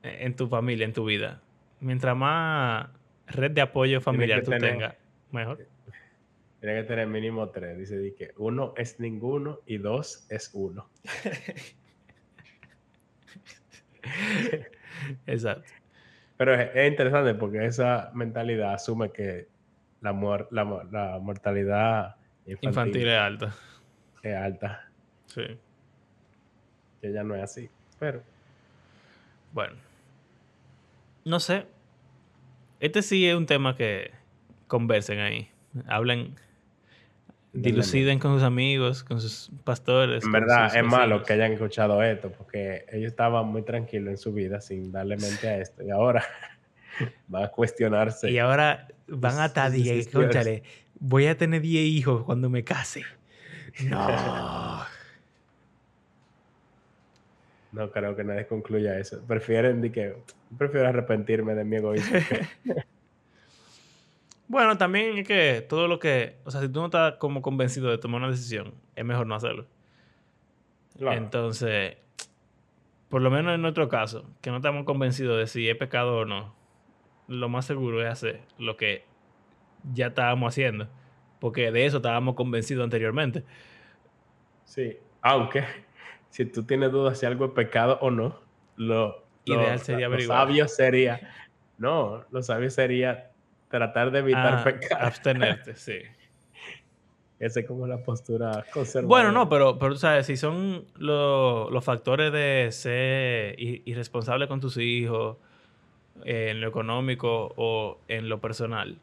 en en tu familia, en tu vida, mientras más red de apoyo familiar tú tener- tengas, mejor. Tiene que tener mínimo tres. Dice di que uno es ninguno y dos es uno. Exacto. Pero es, es interesante porque esa mentalidad asume que la, muer- la, mu- la mortalidad infantil, Infantil es alta. es alta. Sí. Que ya no es así. Pero Bueno. No sé. Este sí es un tema que conversen ahí. Hablen, diluciden con sus amigos, con sus pastores. en verdad es malo que hayan escuchado esto porque ellos estaban muy tranquilos en su vida sin darle mente a esto. Y ahora van a cuestionarse. Y ahora van a decisiones. "Cónchale, voy a tener 10 hijos cuando me case. No. No creo que nadie concluya eso. Prefieren de que prefiero arrepentirme de mi egoísmo. que- bueno, también es que todo lo que, o sea, si tú no estás como convencido de tomar una decisión, es mejor no hacerlo. Claro. Entonces, por lo menos en nuestro caso, que no estamos convencidos de si es pecado o no, lo más seguro es hacer lo que ya estábamos haciendo, porque de eso estábamos convencidos anteriormente. Sí, aunque si tú tienes dudas si algo es pecado o no, lo, lo- Ideal sería lo sabio sería, no, lo sabio sería tratar de evitar Ah, pecar. abstenerte, sí. Esa es como la postura conservadora. Bueno, no, pero, pero tú sabes, si son lo- los factores de ser irresponsable con tus hijos, eh, en lo económico o en lo personal,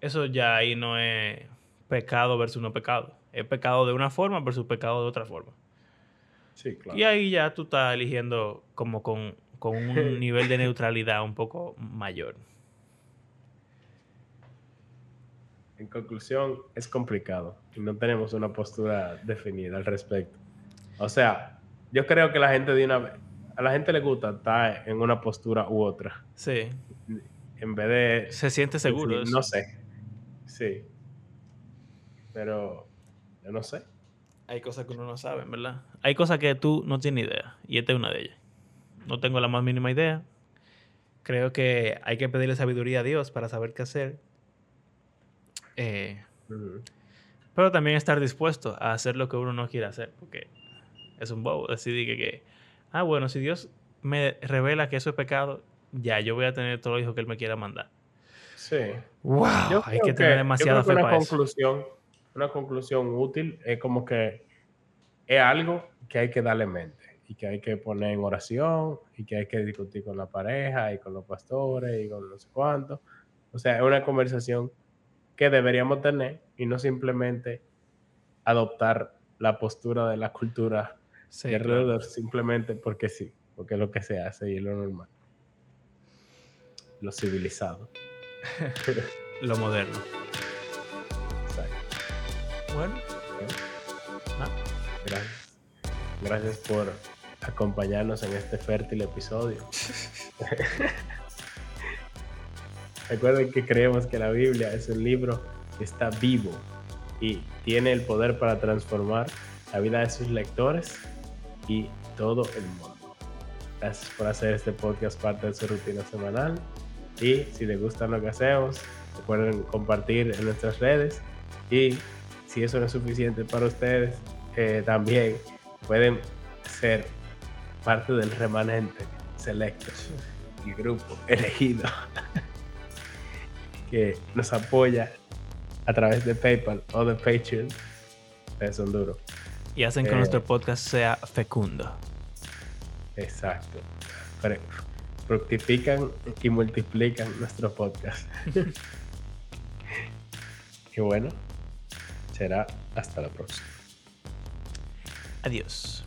eso ya ahí no es pecado versus no pecado. Es pecado de una forma versus pecado de otra forma. Sí, claro. Y ahí ya tú estás eligiendo como con, con un nivel de neutralidad un poco mayor. En conclusión, es complicado y no tenemos una postura definida al respecto. O sea, yo creo que la gente de una a la gente le gusta estar en una postura u otra, Sí, en vez de se siente seguro. no sé. Sí. Pero yo no sé. Hay cosas que uno no sabe, ¿verdad? Hay cosas que tú no tienes idea. Y esta es una de ellas. No tengo la más mínima idea. Creo que hay que pedirle sabiduría a Dios para saber qué hacer. Eh, Ujú. pero también estar dispuesto a hacer lo que uno no quiere hacer. Porque es un bobo decidir que, que, ah, bueno, si Dios me revela que eso es pecado, ya yo voy a tener todos los hijos que Él me quiera mandar. Sí. ¡Wow! Yo hay que tener demasiada creo que fe una para eso. conclusión, una conclusión útil es como que es algo que hay que darle mente y que hay que poner en oración y que hay que discutir con la pareja y con los pastores y con no sé cuánto. O sea, es una conversación que deberíamos tener y no simplemente adoptar la postura de la cultura Sí, claro. simplemente porque sí, porque es lo que se hace y es lo normal. Lo civilizado. Lo moderno. Exacto. Bueno. Ah, Gracias. Gracias por acompañarnos en este fértil episodio. Recuerden que creemos que la Biblia es un libro que está vivo y tiene el poder para transformar la vida de sus lectores y todo el mundo. Gracias por hacer este podcast parte de su rutina semanal. Y si les gusta lo que hacemos, recuerden compartir en nuestras redes. Y si eso no es suficiente para ustedes, eh, también pueden ser parte del remanente selecto, el grupo elegido que nos apoya a través de PayPal o de Patreon. Ustedes son duros. Y hacen que Eh. nuestro podcast sea fecundo. Exacto. Pero fructifican y multiplican nuestro podcast. y bueno, será hasta la próxima. Adiós.